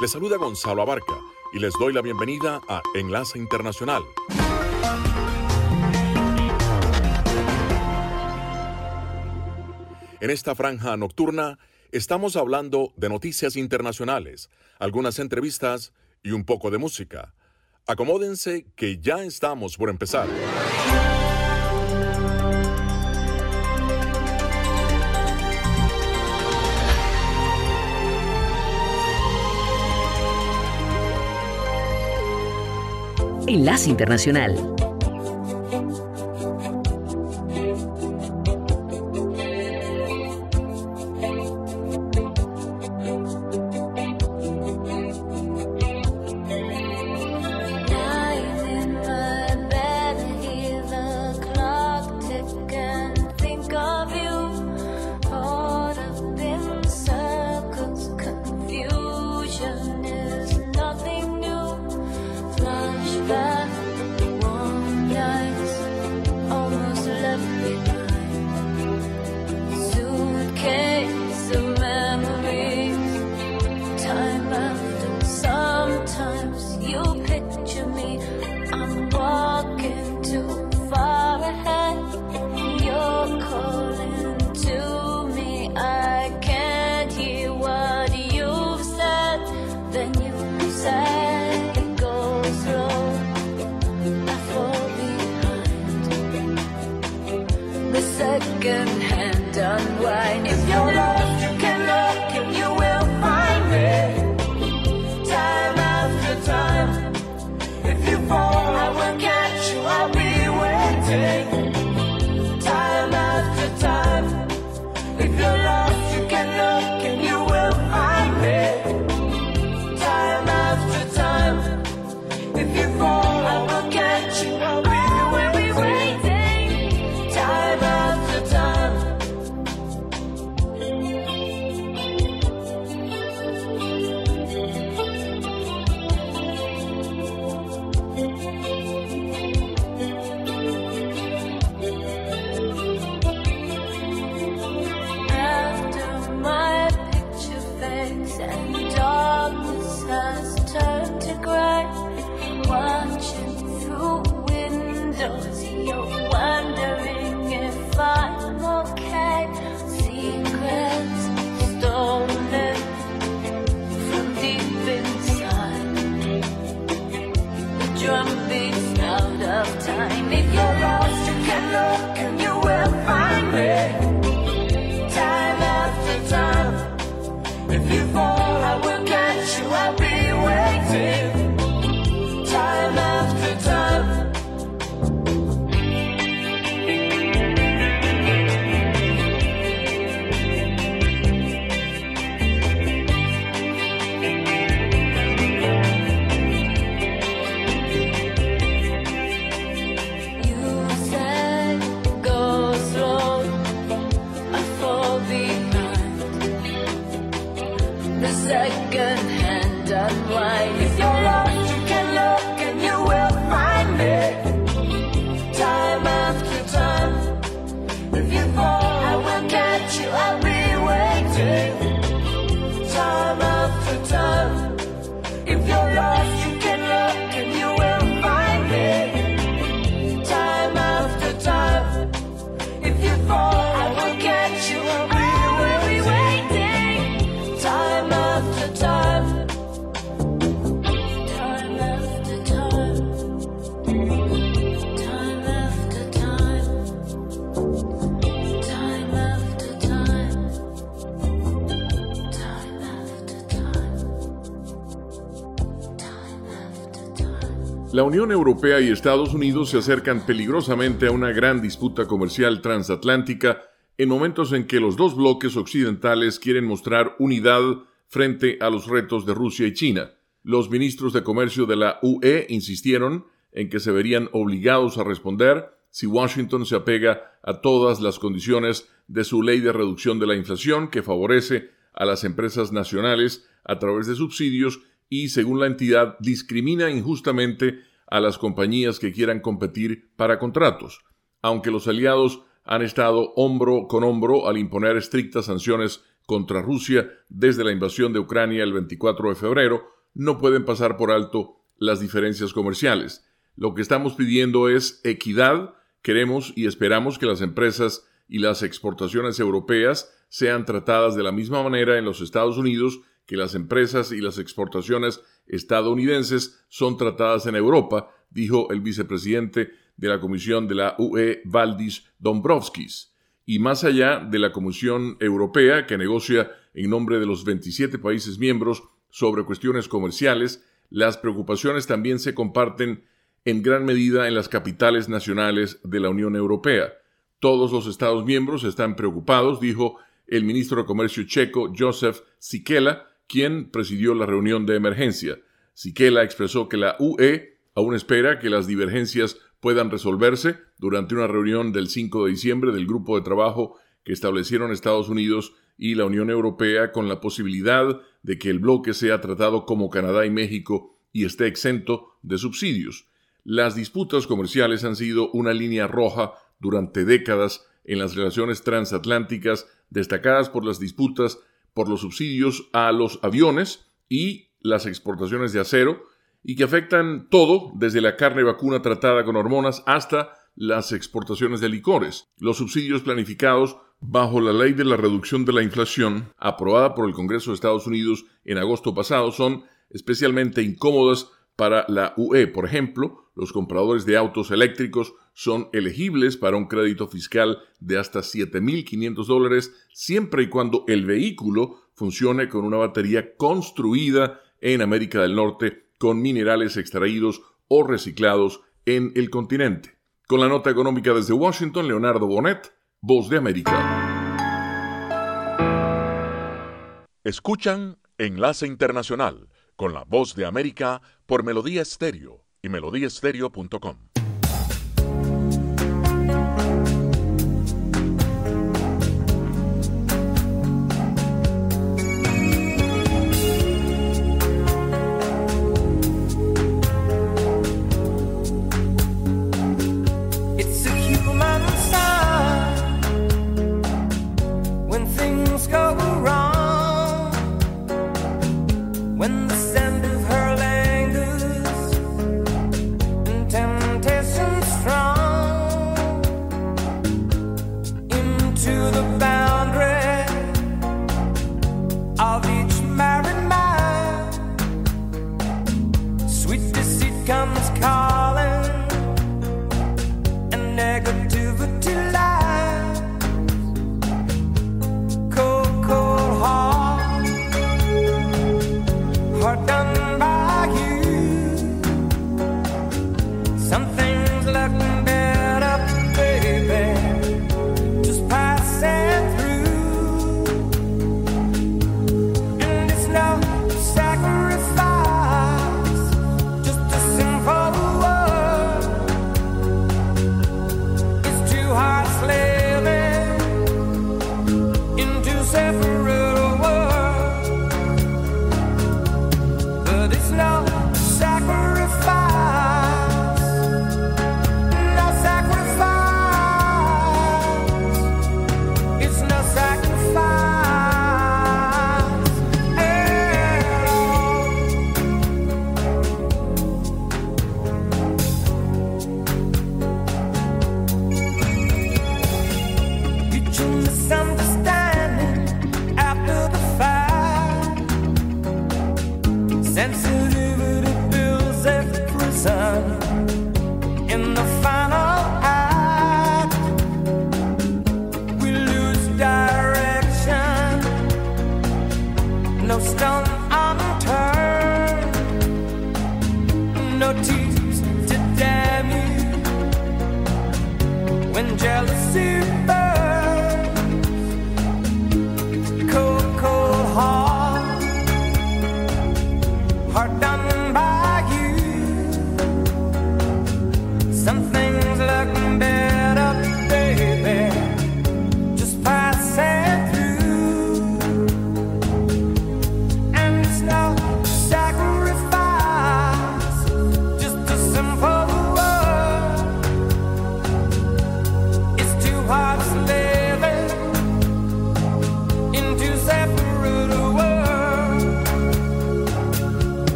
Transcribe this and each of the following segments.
Les saluda Gonzalo Abarca y les doy la bienvenida a Enlace Internacional. En esta franja nocturna estamos hablando de noticias internacionales, algunas entrevistas y un poco de música. Acomódense que ya estamos por empezar. Enlace Internacional. second hand unwind. If you're lost, you can. the second hand unwind. La Unión Europea y Estados Unidos se acercan peligrosamente a una gran disputa comercial transatlántica en momentos en que los dos bloques occidentales quieren mostrar unidad frente a los retos de Rusia y China. Los ministros de Comercio de la UE insistieron en que se verían obligados a responder si Washington se apega a todas las condiciones de su ley de reducción de la inflación que favorece a las empresas nacionales a través de subsidios y, según la entidad, discrimina injustamente a las compañías que quieran competir para contratos, aunque los aliados han estado hombro con hombro al imponer estrictas sanciones contra Rusia desde la invasión de Ucrania el 24 de febrero, no pueden pasar por alto las diferencias comerciales. Lo que estamos pidiendo es equidad. Queremos y esperamos que las empresas y las exportaciones europeas sean tratadas de la misma manera en los Estados Unidos que las empresas y las exportaciones estadounidenses son tratadas en Europa, dijo el vicepresidente de la Comisión de la UE, Valdis Dombrovskis. Y más allá de la Comisión Europea, que negocia en nombre de los 27 países miembros sobre cuestiones comerciales, las preocupaciones también se comparten en gran medida en las capitales nacionales de la Unión Europea. Todos los Estados miembros están preocupados, dijo el ministro de Comercio checo Josef Sikela, quien presidió la reunión de emergencia. Sikela expresó que la UE aún espera que las divergencias puedan resolverse durante una reunión del 5 de diciembre del grupo de trabajo que establecieron Estados Unidos y la Unión Europea con la posibilidad de que el bloque sea tratado como Canadá y México y esté exento de subsidios. Las disputas comerciales han sido una línea roja durante décadas en las relaciones transatlánticas, destacadas por las disputas por los subsidios a los aviones y las exportaciones de acero, y que afectan todo, desde la carne vacuna tratada con hormonas hasta las exportaciones de licores. Los subsidios planificados bajo la ley de la reducción de la inflación, aprobada por el Congreso de Estados Unidos en agosto pasado, son especialmente incómodas para la UE. Por ejemplo, los compradores de autos eléctricos son elegibles para un crédito fiscal de hasta 7.500 dólares siempre y cuando el vehículo funcione con una batería construida en América del Norte con minerales extraídos o reciclados en el continente. Con la nota económica desde Washington, Leonardo Bonet, Voz de América. Escuchan Enlace Internacional con la Voz de América por Melodía Estéreo y melodíaestéreo.com.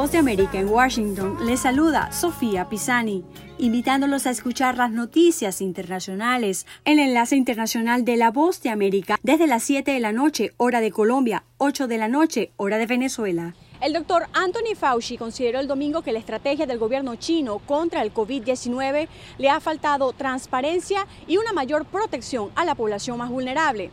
Voz de América en Washington les saluda Sofía Pisani, invitándolos a escuchar las noticias internacionales, el enlace internacional de la Voz de América desde las 7 de la noche, hora de Colombia, 8 de la noche, hora de Venezuela. El doctor Anthony Fauci consideró el domingo que la estrategia del gobierno chino contra el COVID-19 le ha faltado transparencia y una mayor protección a la población más vulnerable.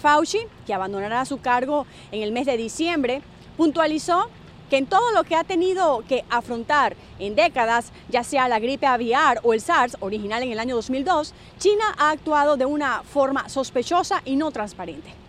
Fauci, que abandonará su cargo en el mes de diciembre, puntualizó que en todo lo que ha tenido que afrontar en décadas, ya sea la gripe aviar o el SARS, original en el año 2002, China ha actuado de una forma sospechosa y no transparente.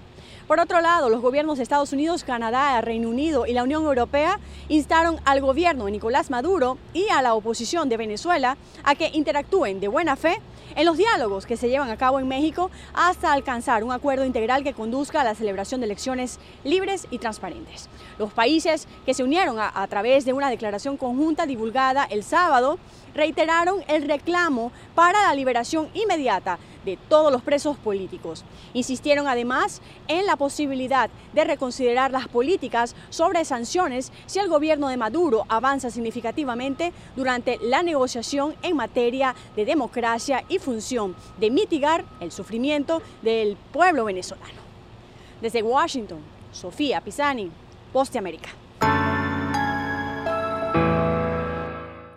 Por otro lado, los gobiernos de Estados Unidos, Canadá, Reino Unido y la Unión Europea instaron al gobierno de Nicolás Maduro y a la oposición de Venezuela a que interactúen de buena fe en los diálogos que se llevan a cabo en México hasta alcanzar un acuerdo integral que conduzca a la celebración de elecciones libres y transparentes. Los países que se unieron a, a través de una declaración conjunta divulgada el sábado reiteraron el reclamo para la liberación inmediata de todos los presos políticos. Insistieron además en la posibilidad de reconsiderar las políticas sobre sanciones si el gobierno de Maduro avanza significativamente durante la negociación en materia de democracia y función de mitigar el sufrimiento del pueblo venezolano. Desde Washington, Sofía Pisani, Poste América.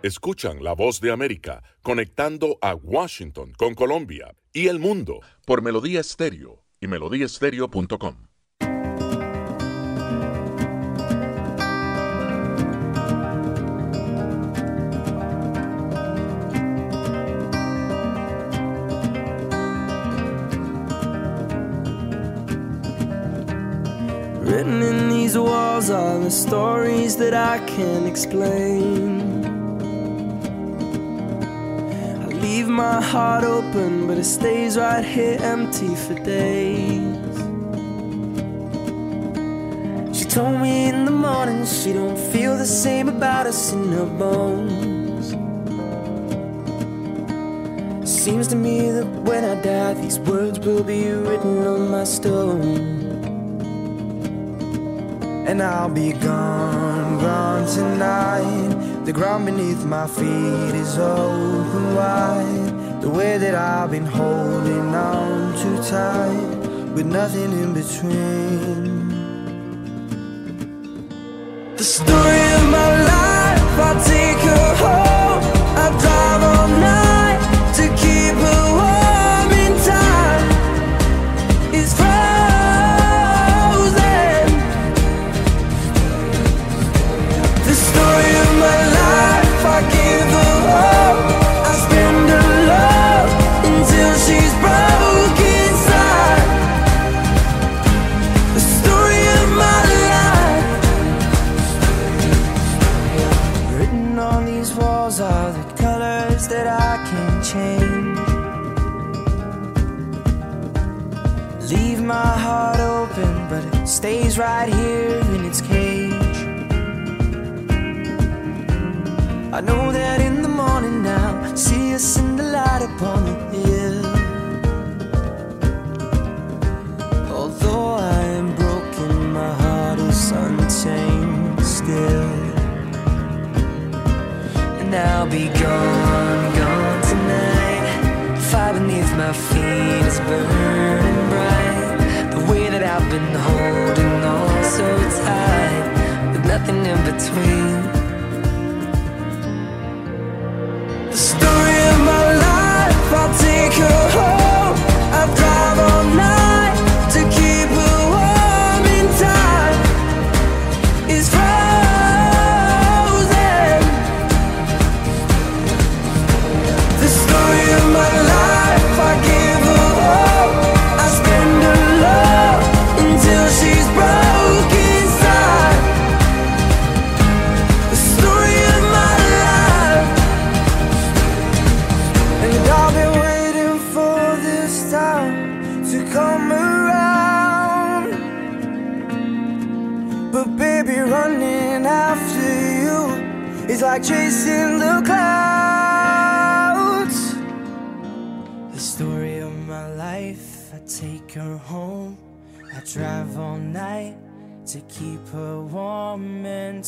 Escuchan la voz de América conectando a Washington con Colombia y el mundo por Melodía Estéreo y melodíaestéreo.com. Written in these walls are the stories that I can't explain. Leave my heart open, but it stays right here empty for days. She told me in the morning she don't feel the same about us in her bones. Seems to me that when I die, these words will be written on my stone. And I'll be gone, gone tonight. The ground beneath my feet is open wide. The way that I've been holding on too tight, with nothing in between. The story of my life, I take and in between.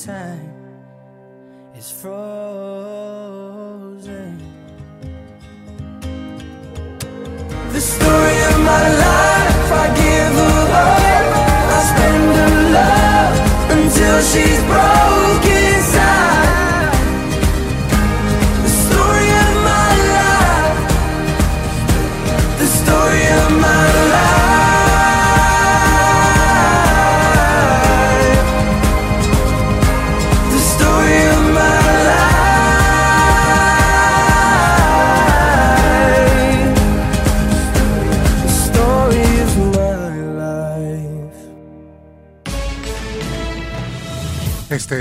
Time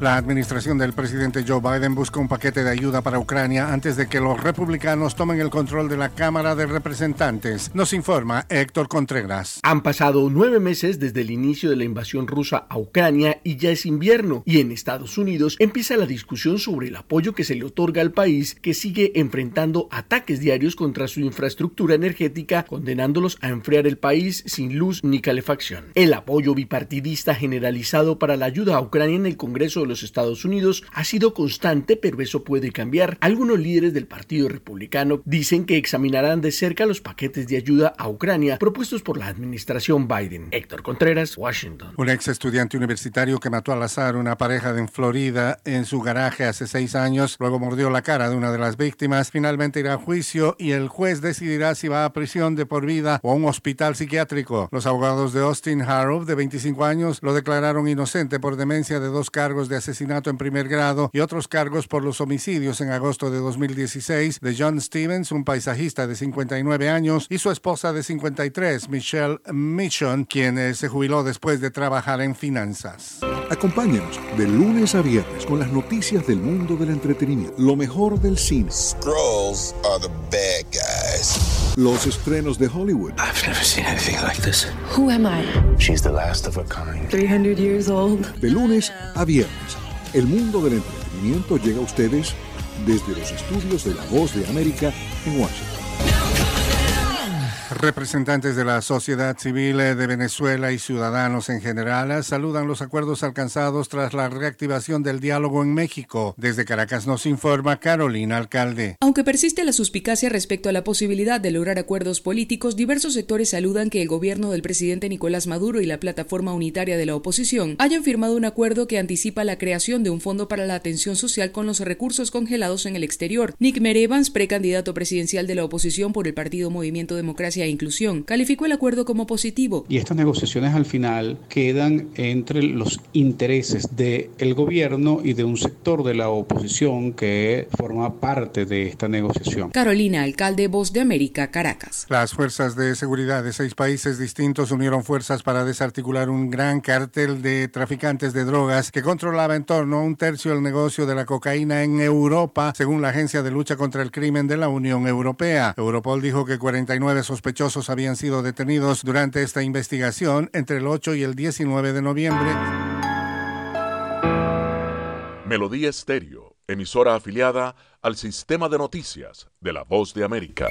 La administración del presidente Joe Biden busca un paquete de ayuda para Ucrania antes de que los republicanos tomen el control de la Cámara de Representantes. Nos informa Héctor Contreras. Han pasado nueve meses desde el inicio de la invasión rusa a Ucrania y ya es invierno. Y en Estados Unidos empieza la discusión sobre el apoyo que se le otorga al país que sigue enfrentando ataques diarios contra su infraestructura energética, condenándolos a enfriar el país sin luz ni calefacción. El apoyo bipartidista generalizado para la ayuda a Ucrania en el Congreso los Estados Unidos ha sido constante, pero eso puede cambiar. Algunos líderes del Partido Republicano dicen que examinarán de cerca los paquetes de ayuda a Ucrania propuestos por la administración Biden. Héctor Contreras, Washington. Un ex estudiante universitario que mató al azar una pareja en Florida en su garaje hace seis años, luego mordió la cara de una de las víctimas, finalmente irá a juicio y el juez decidirá si va a prisión de por vida o a un hospital psiquiátrico. Los abogados de Austin Harrow, de 25 años, lo declararon inocente por demencia de dos cargos de asesinato en primer grado y otros cargos por los homicidios en agosto de 2016 de John Stevens, un paisajista de 59 años, y su esposa de 53, Michelle Michon, quien se jubiló después de trabajar en finanzas. Acompáñenos de lunes a viernes con las noticias del mundo del entretenimiento, lo mejor del cine, Scrolls are the bad guys. Los estrenos de Hollywood, I've never seen anything like this. Who am I? She's the last of her kind. 300 years old. de lunes a viernes. El mundo del entretenimiento llega a ustedes desde los estudios de La Voz de América en Washington. Representantes de la sociedad civil eh, de Venezuela y ciudadanos en general eh, saludan los acuerdos alcanzados tras la reactivación del diálogo en México. Desde Caracas nos informa Carolina Alcalde. Aunque persiste la suspicacia respecto a la posibilidad de lograr acuerdos políticos, diversos sectores saludan que el gobierno del presidente Nicolás Maduro y la plataforma unitaria de la oposición hayan firmado un acuerdo que anticipa la creación de un fondo para la atención social con los recursos congelados en el exterior. Nick Merevans, precandidato presidencial de la oposición por el partido Movimiento Democracia e Inclusión, calificó el acuerdo como positivo. Y estas negociaciones al final quedan entre los intereses del gobierno y de un sector de la oposición que forma parte de esta negociación. Carolina, alcalde Voz de América, Caracas. Las fuerzas de seguridad de seis países distintos unieron fuerzas para desarticular un gran cártel de traficantes de drogas que controlaba en torno a un tercio del negocio de la cocaína en Europa, según la Agencia de Lucha contra el Crimen de la Unión Europea. Europol dijo que 49 sospechosos habían sido detenidos durante esta investigación entre el 8 y el 19 de noviembre. Melodía Estéreo, emisora afiliada al sistema de noticias de la Voz de América.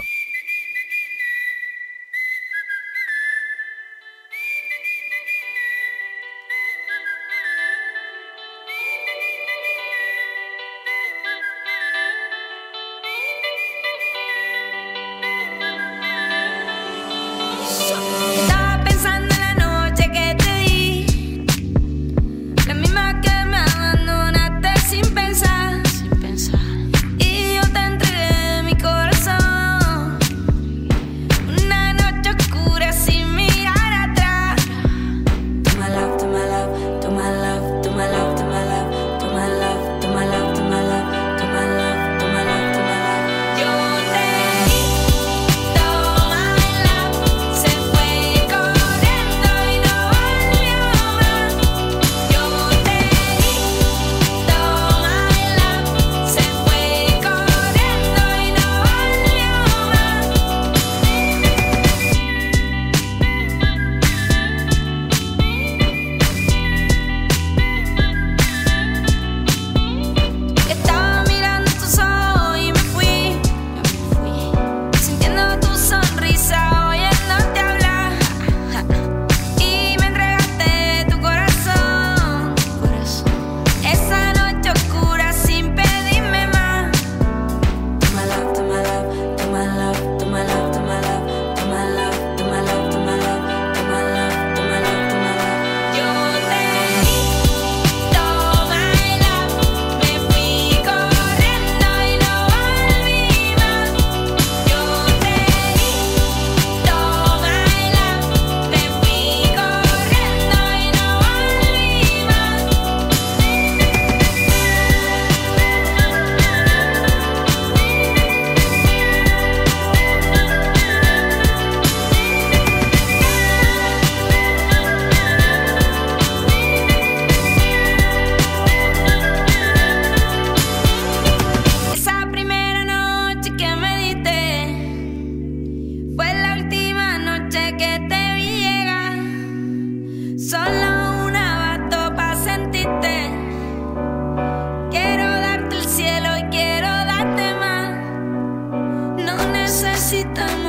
necesitamos.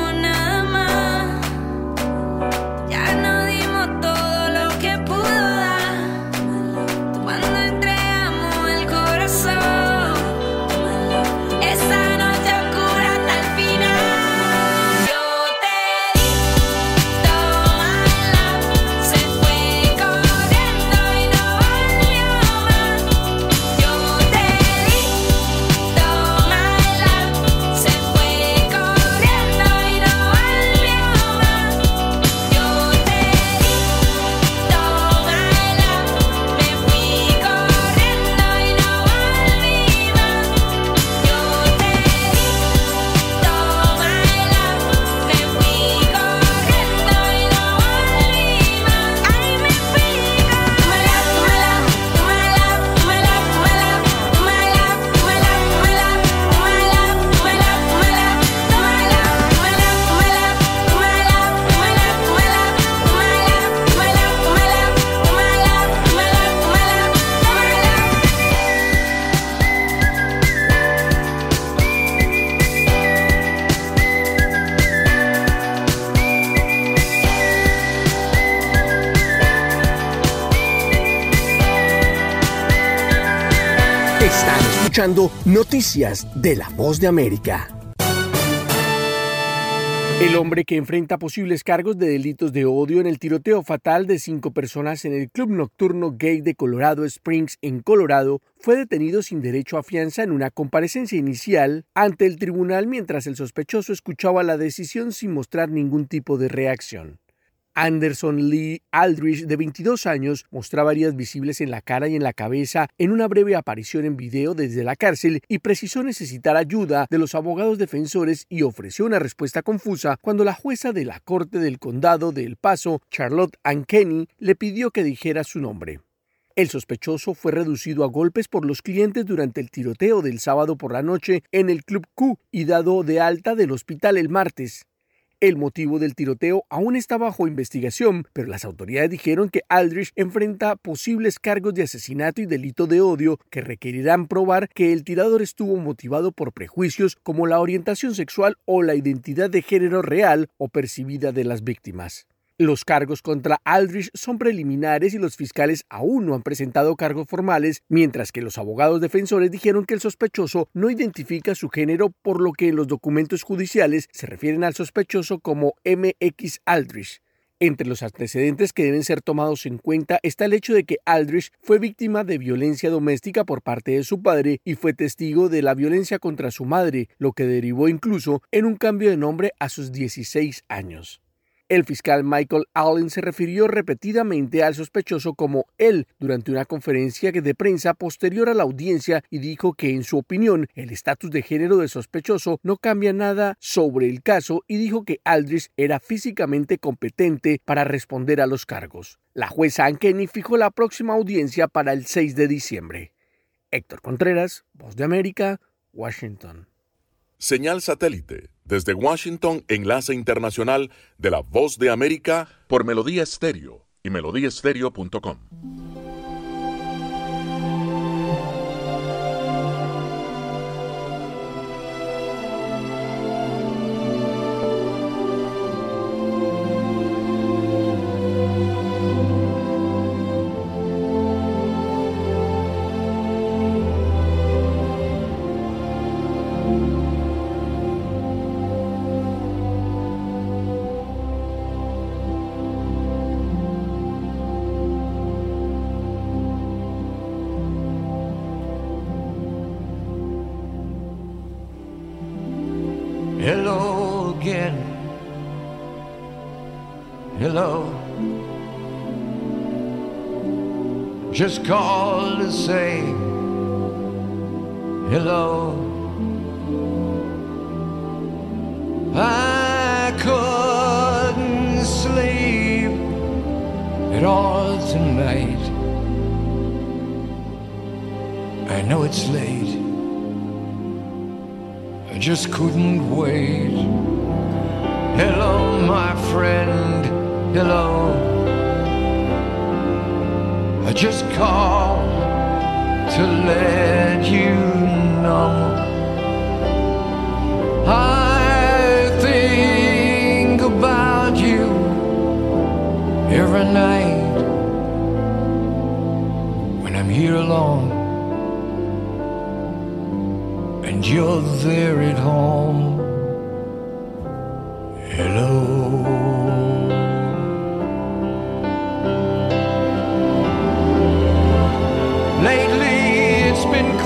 Noticias de la Voz de América. El hombre que enfrenta posibles cargos de delitos de odio en el tiroteo fatal de cinco personas en el club nocturno gay de Colorado Springs, en Colorado, fue detenido sin derecho a fianza en una comparecencia inicial ante el tribunal mientras el sospechoso escuchaba la decisión sin mostrar ningún tipo de reacción. Anderson Lee Aldrich, de 22 años, mostraba heridas visibles en la cara y en la cabeza en una breve aparición en video desde la cárcel y precisó necesitar ayuda de los abogados defensores y ofreció una respuesta confusa cuando la jueza de la Corte del Condado de El Paso, Charlotte Ankeny, le pidió que dijera su nombre. El sospechoso fue reducido a golpes por los clientes durante el tiroteo del sábado por la noche en el Club Q y dado de alta del hospital el martes. El motivo del tiroteo aún está bajo investigación, pero las autoridades dijeron que Aldrich enfrenta posibles cargos de asesinato y delito de odio que requerirán probar que el tirador estuvo motivado por prejuicios como la orientación sexual o la identidad de género real o percibida de las víctimas. Los cargos contra Aldrich son preliminares y los fiscales aún no han presentado cargos formales, mientras que los abogados defensores dijeron que el sospechoso no identifica su género, por lo que en los documentos judiciales se refieren al sospechoso como MX Aldrich. Entre los antecedentes que deben ser tomados en cuenta está el hecho de que Aldrich fue víctima de violencia doméstica por parte de su padre y fue testigo de la violencia contra su madre, lo que derivó incluso en un cambio de nombre a sus 16 años. El fiscal Michael Allen se refirió repetidamente al sospechoso como él durante una conferencia de prensa posterior a la audiencia y dijo que en su opinión el estatus de género del sospechoso no cambia nada sobre el caso y dijo que Aldrich era físicamente competente para responder a los cargos. La jueza Ankeny fijó la próxima audiencia para el 6 de diciembre. Héctor Contreras, Voz de América, Washington. Señal satélite desde Washington, enlace internacional de la Voz de América por Melodía Estéreo y melodíaestéreo.com.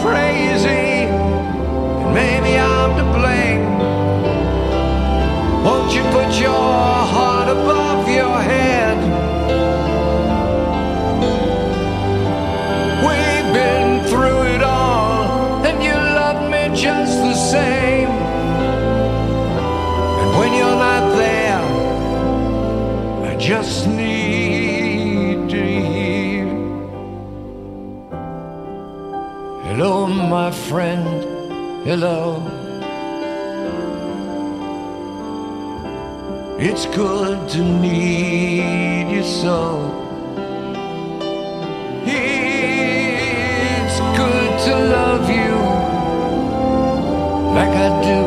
praising. Friend. Hello. It's good to need you so. It's good to love you like I do.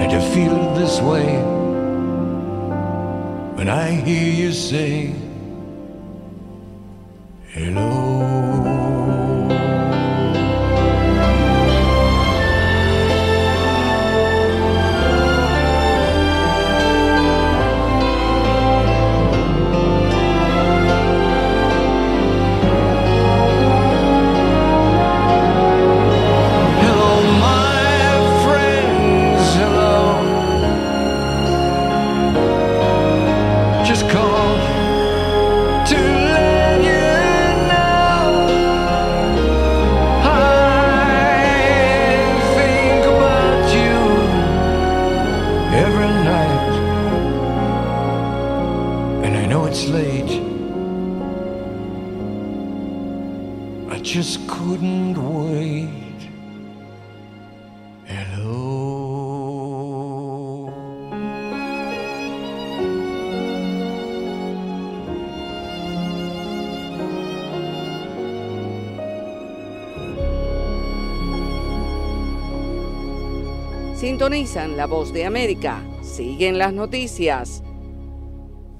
And to feel this way when I hear you say just couldn't wait. Sintonizan la voz de América. Siguen las noticias.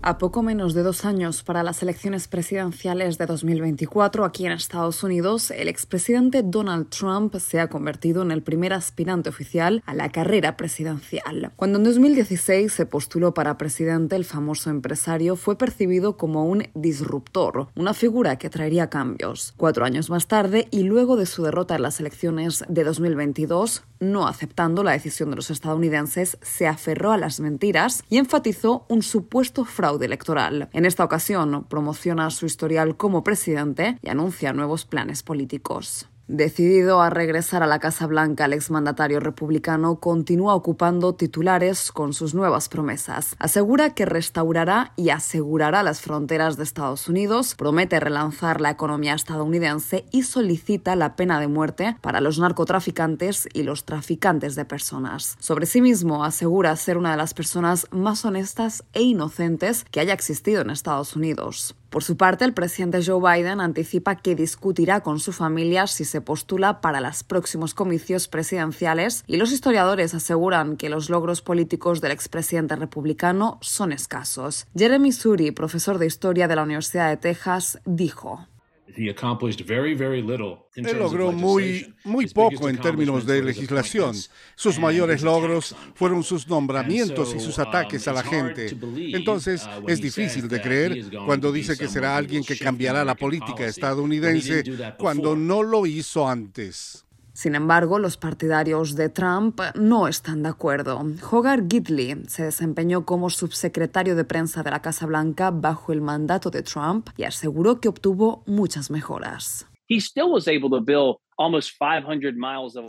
A poco menos de dos años para las elecciones presidenciales de 2024 aquí en Estados Unidos, el expresidente Donald Trump se ha convertido en el primer aspirante oficial a la carrera presidencial. Cuando en 2016 se postuló para presidente, el famoso empresario fue percibido como un disruptor, una figura que traería cambios. Cuatro años más tarde, y luego de su derrota en las elecciones de 2022, no aceptando la decisión de los estadounidenses, se aferró a las mentiras y enfatizó un supuesto fraude electoral. En esta ocasión, promociona su historial como presidente y anuncia nuevos planes políticos. Decidido a regresar a la Casa Blanca, el exmandatario republicano continúa ocupando titulares con sus nuevas promesas. Asegura que restaurará y asegurará las fronteras de Estados Unidos, promete relanzar la economía estadounidense y solicita la pena de muerte para los narcotraficantes y los traficantes de personas. Sobre sí mismo, asegura ser una de las personas más honestas e inocentes que haya existido en Estados Unidos. Por su parte, el presidente Joe Biden anticipa que discutirá con su familia si se postula para los próximos comicios presidenciales y los historiadores aseguran que los logros políticos del expresidente republicano son escasos. Jeremy Suri, profesor de historia de la Universidad de Texas, dijo. Él logró muy, muy poco en términos de legislación. Sus mayores logros fueron sus nombramientos y sus ataques a la gente. Entonces, es difícil de creer cuando dice que será alguien que cambiará la política estadounidense cuando no lo hizo antes. Sin embargo, los partidarios de Trump no están de acuerdo. Hogar Gidley se desempeñó como subsecretario de prensa de la Casa Blanca bajo el mandato de Trump y aseguró que obtuvo muchas mejoras.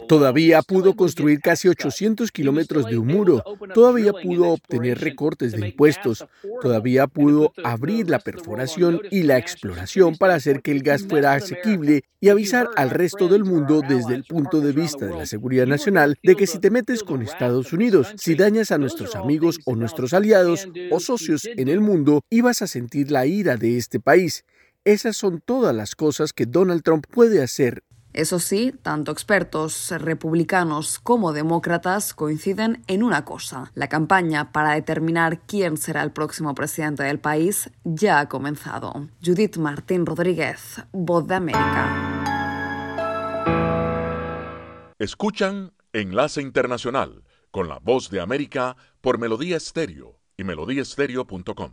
Todavía pudo construir casi 800 kilómetros de un muro, todavía pudo obtener recortes de impuestos, todavía pudo abrir la perforación y la exploración para hacer que el gas fuera asequible y avisar al resto del mundo desde el punto de vista de la seguridad nacional de que si te metes con Estados Unidos, si dañas a nuestros amigos o nuestros aliados o socios en el mundo, ibas a sentir la ira de este país. Esas son todas las cosas que Donald Trump puede hacer eso sí, tanto expertos republicanos como demócratas coinciden en una cosa. La campaña para determinar quién será el próximo presidente del país ya ha comenzado. Judith Martín Rodríguez, Voz de América. Escuchan Enlace Internacional con la Voz de América por Melodía Estéreo y melodíaestéreo.com.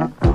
Mm-hmm.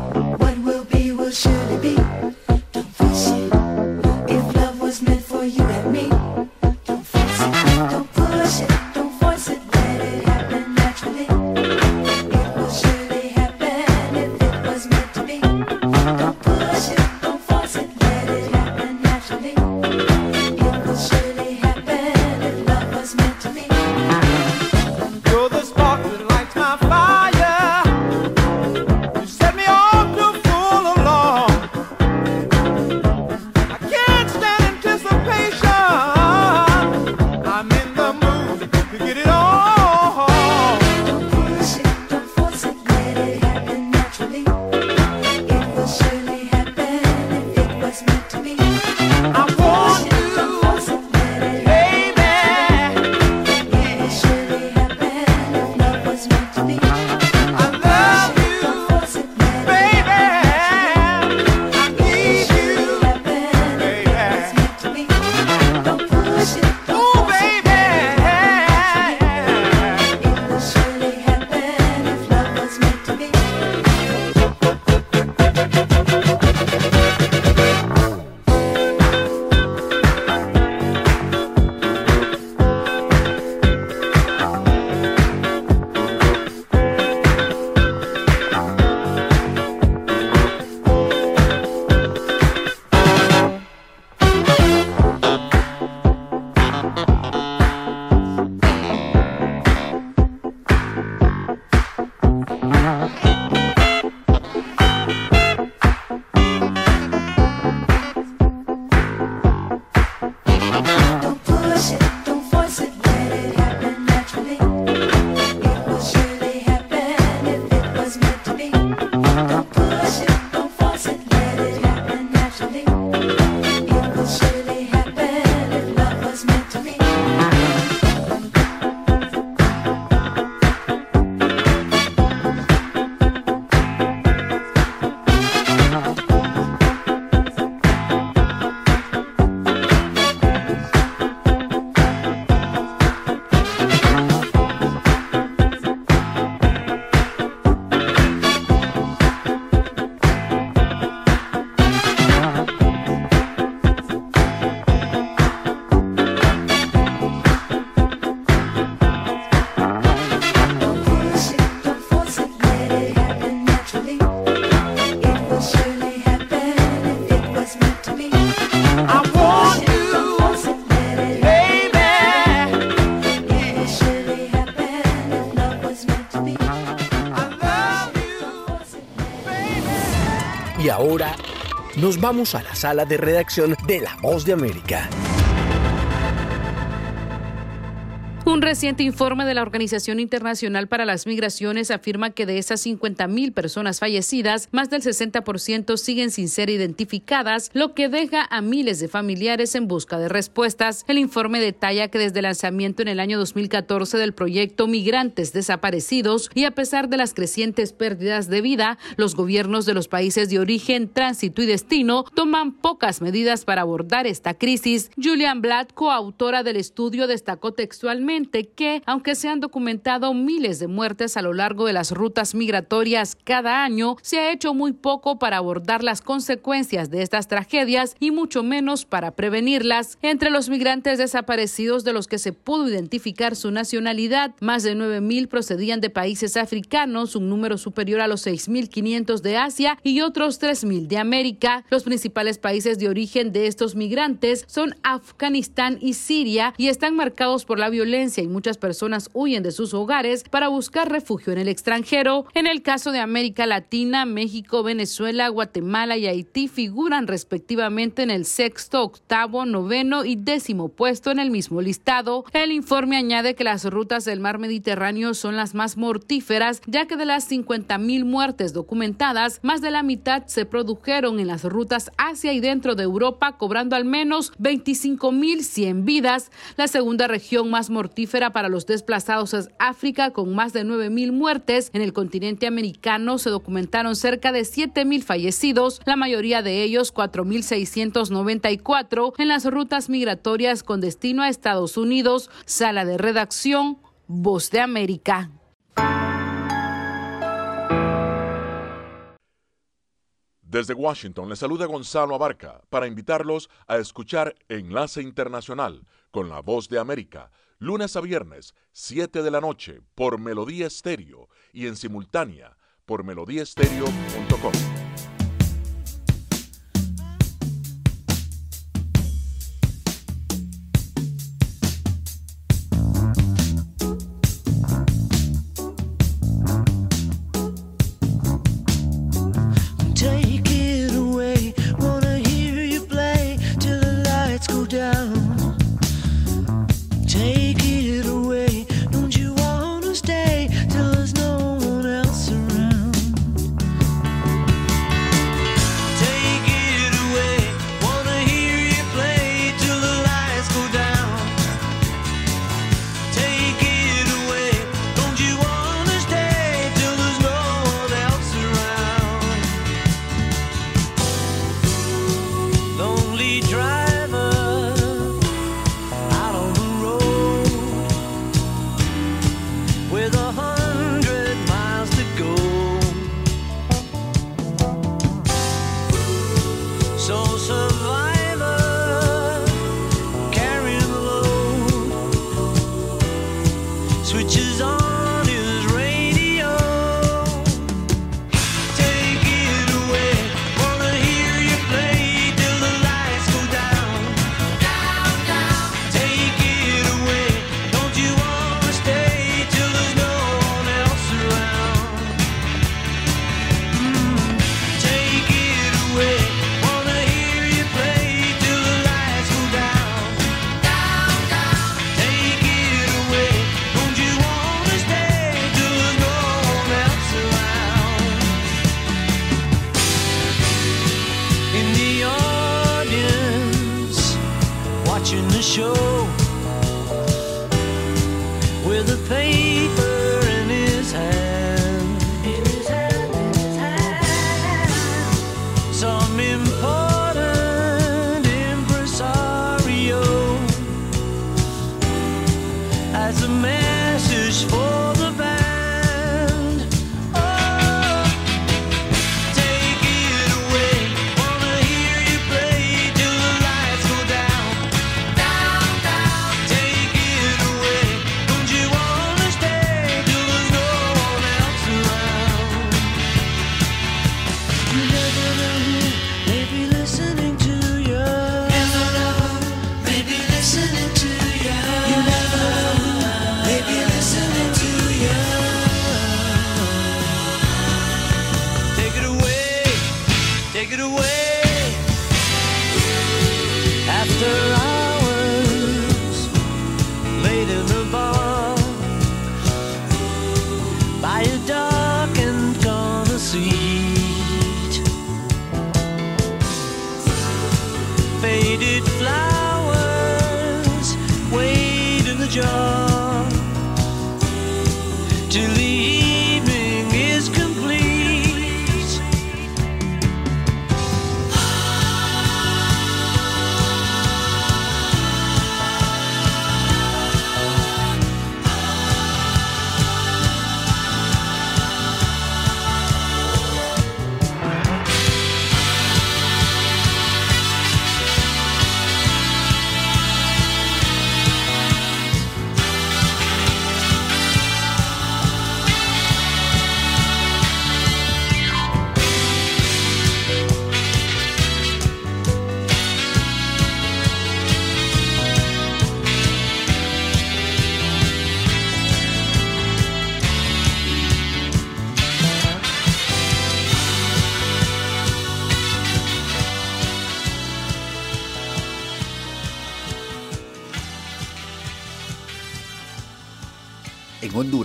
Ahora nos vamos a la sala de redacción de La Voz de América. Reciente informe de la Organización Internacional para las Migraciones afirma que de esas 50.000 personas fallecidas, más del 60% siguen sin ser identificadas, lo que deja a miles de familiares en busca de respuestas. El informe detalla que desde el lanzamiento en el año 2014 del proyecto Migrantes Desaparecidos y a pesar de las crecientes pérdidas de vida, los gobiernos de los países de origen, tránsito y destino toman pocas medidas para abordar esta crisis. Julian Blatt, coautora del estudio, destacó textualmente que, aunque se han documentado miles de muertes a lo largo de las rutas migratorias cada año, se ha hecho muy poco para abordar las consecuencias de estas tragedias y mucho menos para prevenirlas. Entre los migrantes desaparecidos de los que se pudo identificar su nacionalidad, más de 9.000 procedían de países africanos, un número superior a los 6.500 de Asia y otros 3.000 de América. Los principales países de origen de estos migrantes son Afganistán y Siria y están marcados por la violencia y muchas personas huyen de sus hogares para buscar refugio en el extranjero. En el caso de América Latina, México, Venezuela, Guatemala y Haití figuran respectivamente en el sexto, octavo, noveno y décimo puesto en el mismo listado. El informe añade que las rutas del mar Mediterráneo son las más mortíferas, ya que de las 50.000 muertes documentadas, más de la mitad se produjeron en las rutas hacia y dentro de Europa, cobrando al menos 25.100 vidas. La segunda región más mortífera para los desplazados es África, con más de 9.000 muertes. En el continente americano se documentaron cerca de 7.000 fallecidos, la mayoría de ellos 4.694 en las rutas migratorias con destino a Estados Unidos. Sala de redacción, Voz de América. Desde Washington le saluda Gonzalo Abarca para invitarlos a escuchar Enlace Internacional con la Voz de América lunes a viernes, 7 de la noche, por Melodía Estéreo y en simultánea por melodíaestéreo.com.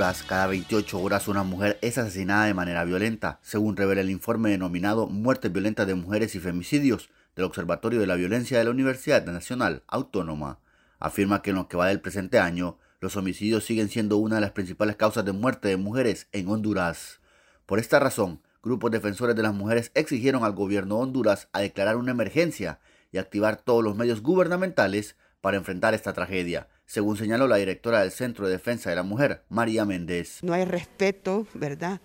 Cada 28 horas una mujer es asesinada de manera violenta, según revela el informe denominado Muertes violentas de mujeres y femicidios del Observatorio de la Violencia de la Universidad Nacional Autónoma. Afirma que en lo que va del presente año, los homicidios siguen siendo una de las principales causas de muerte de mujeres en Honduras. Por esta razón, grupos defensores de las mujeres exigieron al gobierno de Honduras a declarar una emergencia y activar todos los medios gubernamentales para enfrentar esta tragedia según señaló la directora del Centro de Defensa de la Mujer, María Méndez. No hay respeto, ¿verdad?,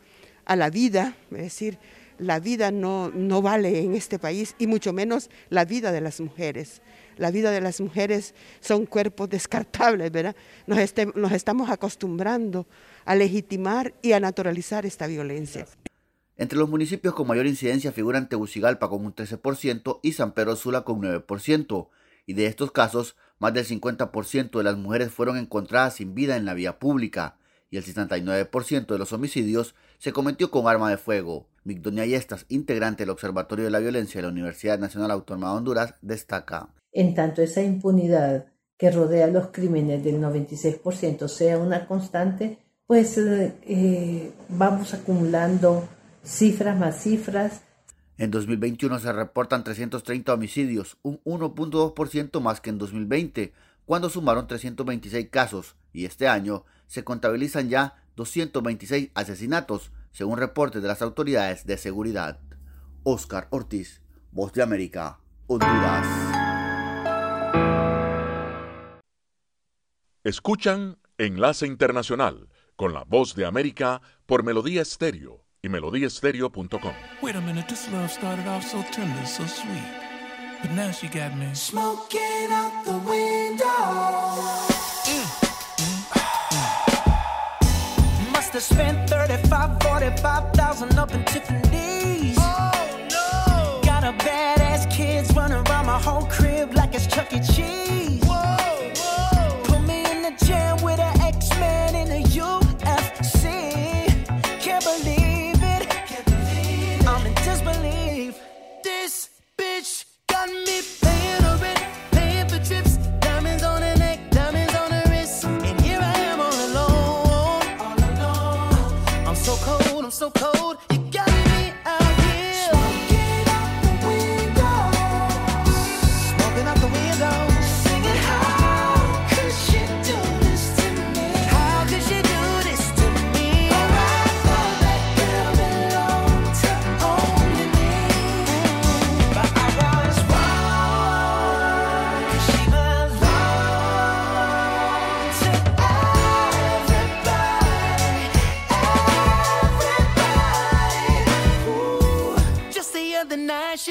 a la vida, es decir, la vida no, no vale en este país y mucho menos la vida de las mujeres. La vida de las mujeres son cuerpos descartables, ¿verdad? Nos, este, estamos acostumbrando a legitimar y a naturalizar esta violencia. Entre los municipios con mayor incidencia figuran Tegucigalpa con un 13% y San Pedro Sula con 9%, y de estos casos, más del 50% de las mujeres fueron encontradas sin vida en la vía pública y el 69% de los homicidios se cometió con arma de fuego. Migdonia Yestas, integrante del Observatorio de la Violencia de la Universidad Nacional Autónoma de Honduras, destaca. En tanto esa impunidad que rodea los crímenes del 96% sea una constante, pues eh, vamos acumulando cifras más cifras. En 2021 se reportan 330 homicidios, un 1.2% más que en 2020, cuando sumaron 326 casos, y este año se contabilizan ya 226 asesinatos, según reportes de las autoridades de seguridad. Oscar Ortiz, Voz de América, Honduras. Escuchan Enlace Internacional con la Voz de América por Melodía Estéreo y melodíaestéreo.com. Wait a minute, this love started off so tender, so sweet. But now she got me Smoking out the window. Mm, mm, mm. Must have spent 35, 45,000 up in Tiffany's. Oh no! Got a badass kids running around my whole crib like it's Chuck E. Cheese.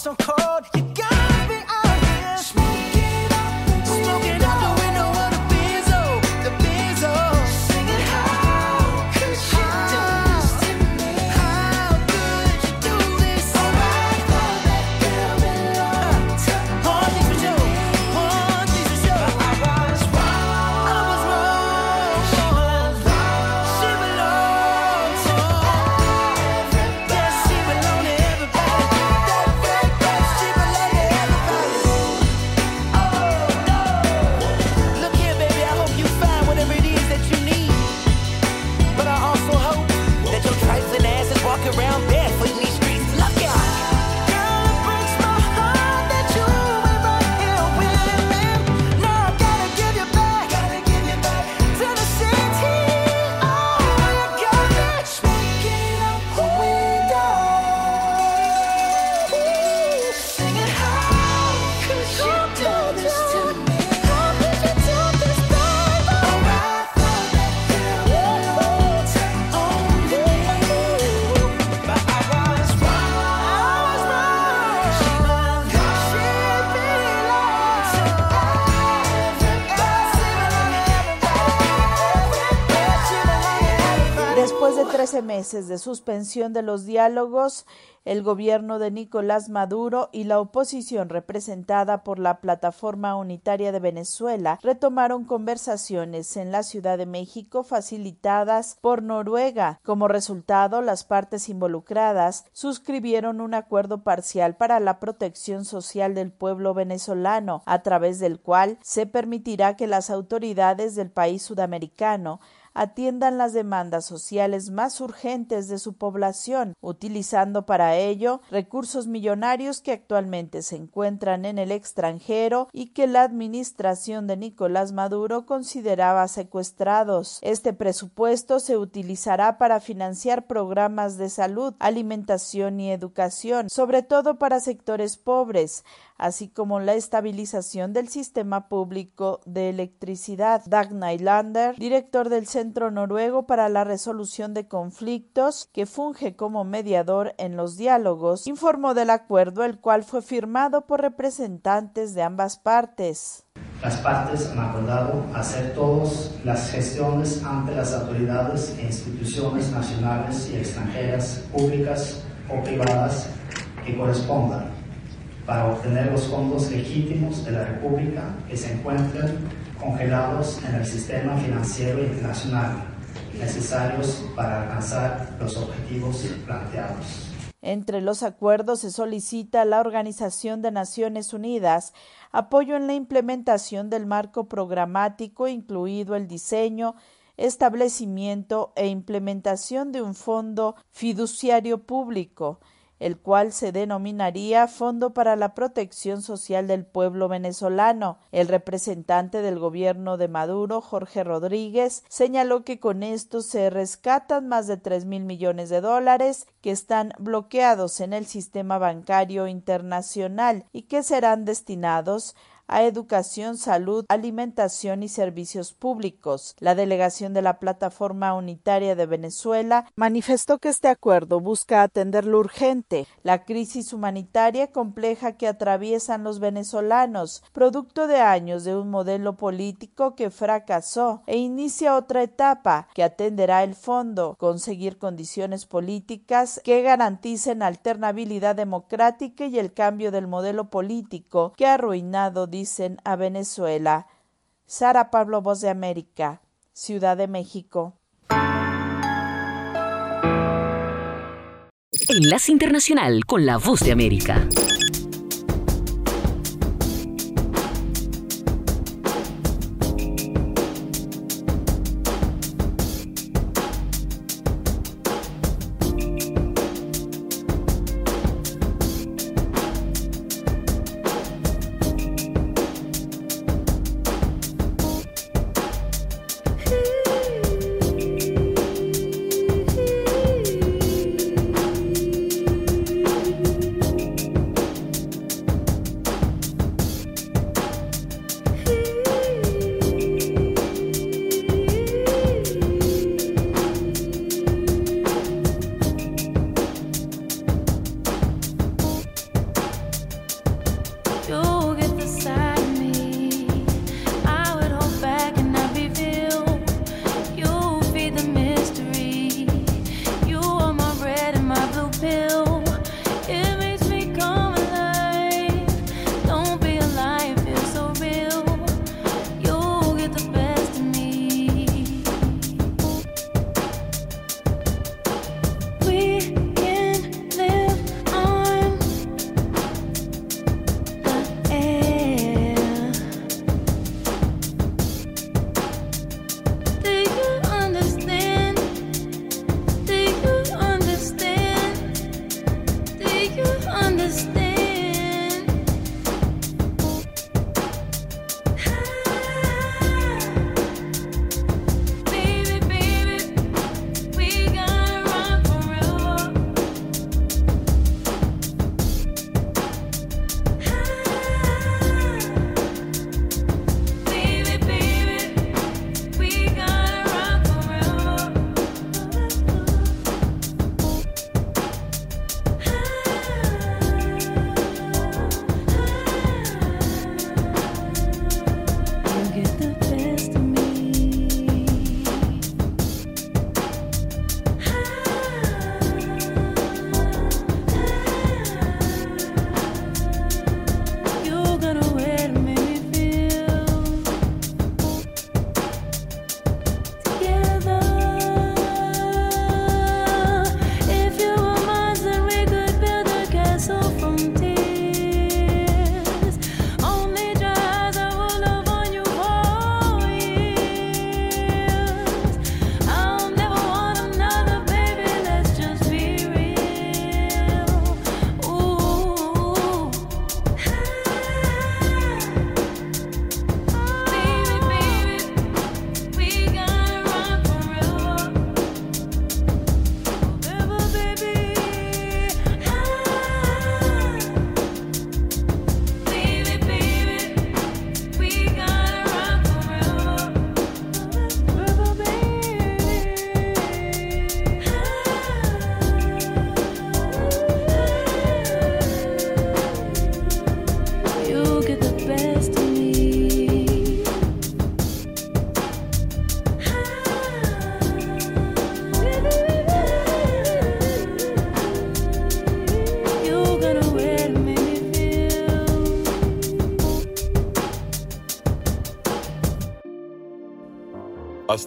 So cold. 13 meses de suspensión de los diálogos, el gobierno de Nicolás Maduro y la oposición representada por la Plataforma Unitaria de Venezuela retomaron conversaciones en la Ciudad de México facilitadas por Noruega. Como resultado, las partes involucradas suscribieron un acuerdo parcial para la protección social del pueblo venezolano, a través del cual se permitirá que las autoridades del país sudamericano atiendan las demandas sociales más urgentes de su población, utilizando para ello recursos millonarios que actualmente se encuentran en el extranjero y que la administración de Nicolás Maduro consideraba secuestrados. Este presupuesto se utilizará para financiar programas de salud, alimentación y educación, sobre todo para sectores pobres, así como la estabilización del sistema público de electricidad. Dag Nylander, director del Centro Noruego para la Resolución de Conflictos, que funge como mediador en los diálogos, informó del acuerdo el cual fue firmado por representantes de ambas partes. Las partes han acordado hacer todas las gestiones ante las autoridades e instituciones nacionales y extranjeras, públicas o privadas, que correspondan para obtener los fondos legítimos de la República que se encuentran congelados en el sistema financiero internacional, necesarios para alcanzar los objetivos planteados. Entre los acuerdos se solicita a la Organización de Naciones Unidas apoyo en la implementación del marco programático, incluido el diseño, establecimiento e implementación de un fondo fiduciario público, el cual se denominaría Fondo para la Protección Social del Pueblo Venezolano. El representante del gobierno de Maduro, Jorge Rodríguez, señaló que con esto se rescatan más de tres mil millones de dólares que están bloqueados en el sistema bancario internacional y que serán destinados a educación, salud, alimentación y servicios públicos. La delegación de la Plataforma Unitaria de Venezuela manifestó que este acuerdo busca atender lo urgente, la crisis humanitaria compleja que atraviesan los venezolanos, producto de años de un modelo político que fracasó e inicia otra etapa que atenderá el fondo, conseguir condiciones políticas que garanticen alternabilidad democrática y el cambio del modelo político que ha arruinado dicen a Venezuela. Sara Pablo, Voz de América, Ciudad de México. Enlace Internacional con la Voz de América.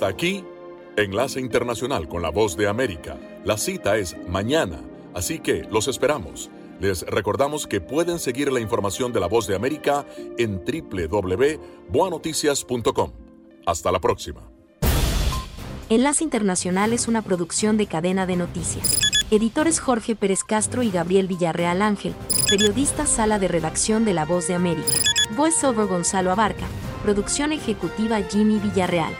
Aquí, Enlace Internacional con la Voz de América. La cita es mañana, así que los esperamos. Les recordamos que pueden seguir la información de la Voz de América en www.boanoticias.com. Hasta la próxima. Enlace Internacional es una producción de cadena de noticias. Editores Jorge Pérez Castro y Gabriel Villarreal Ángel. Periodista Sala de Redacción de La Voz de América. Voiceover Gonzalo Abarca. Producción ejecutiva Jimmy Villarreal.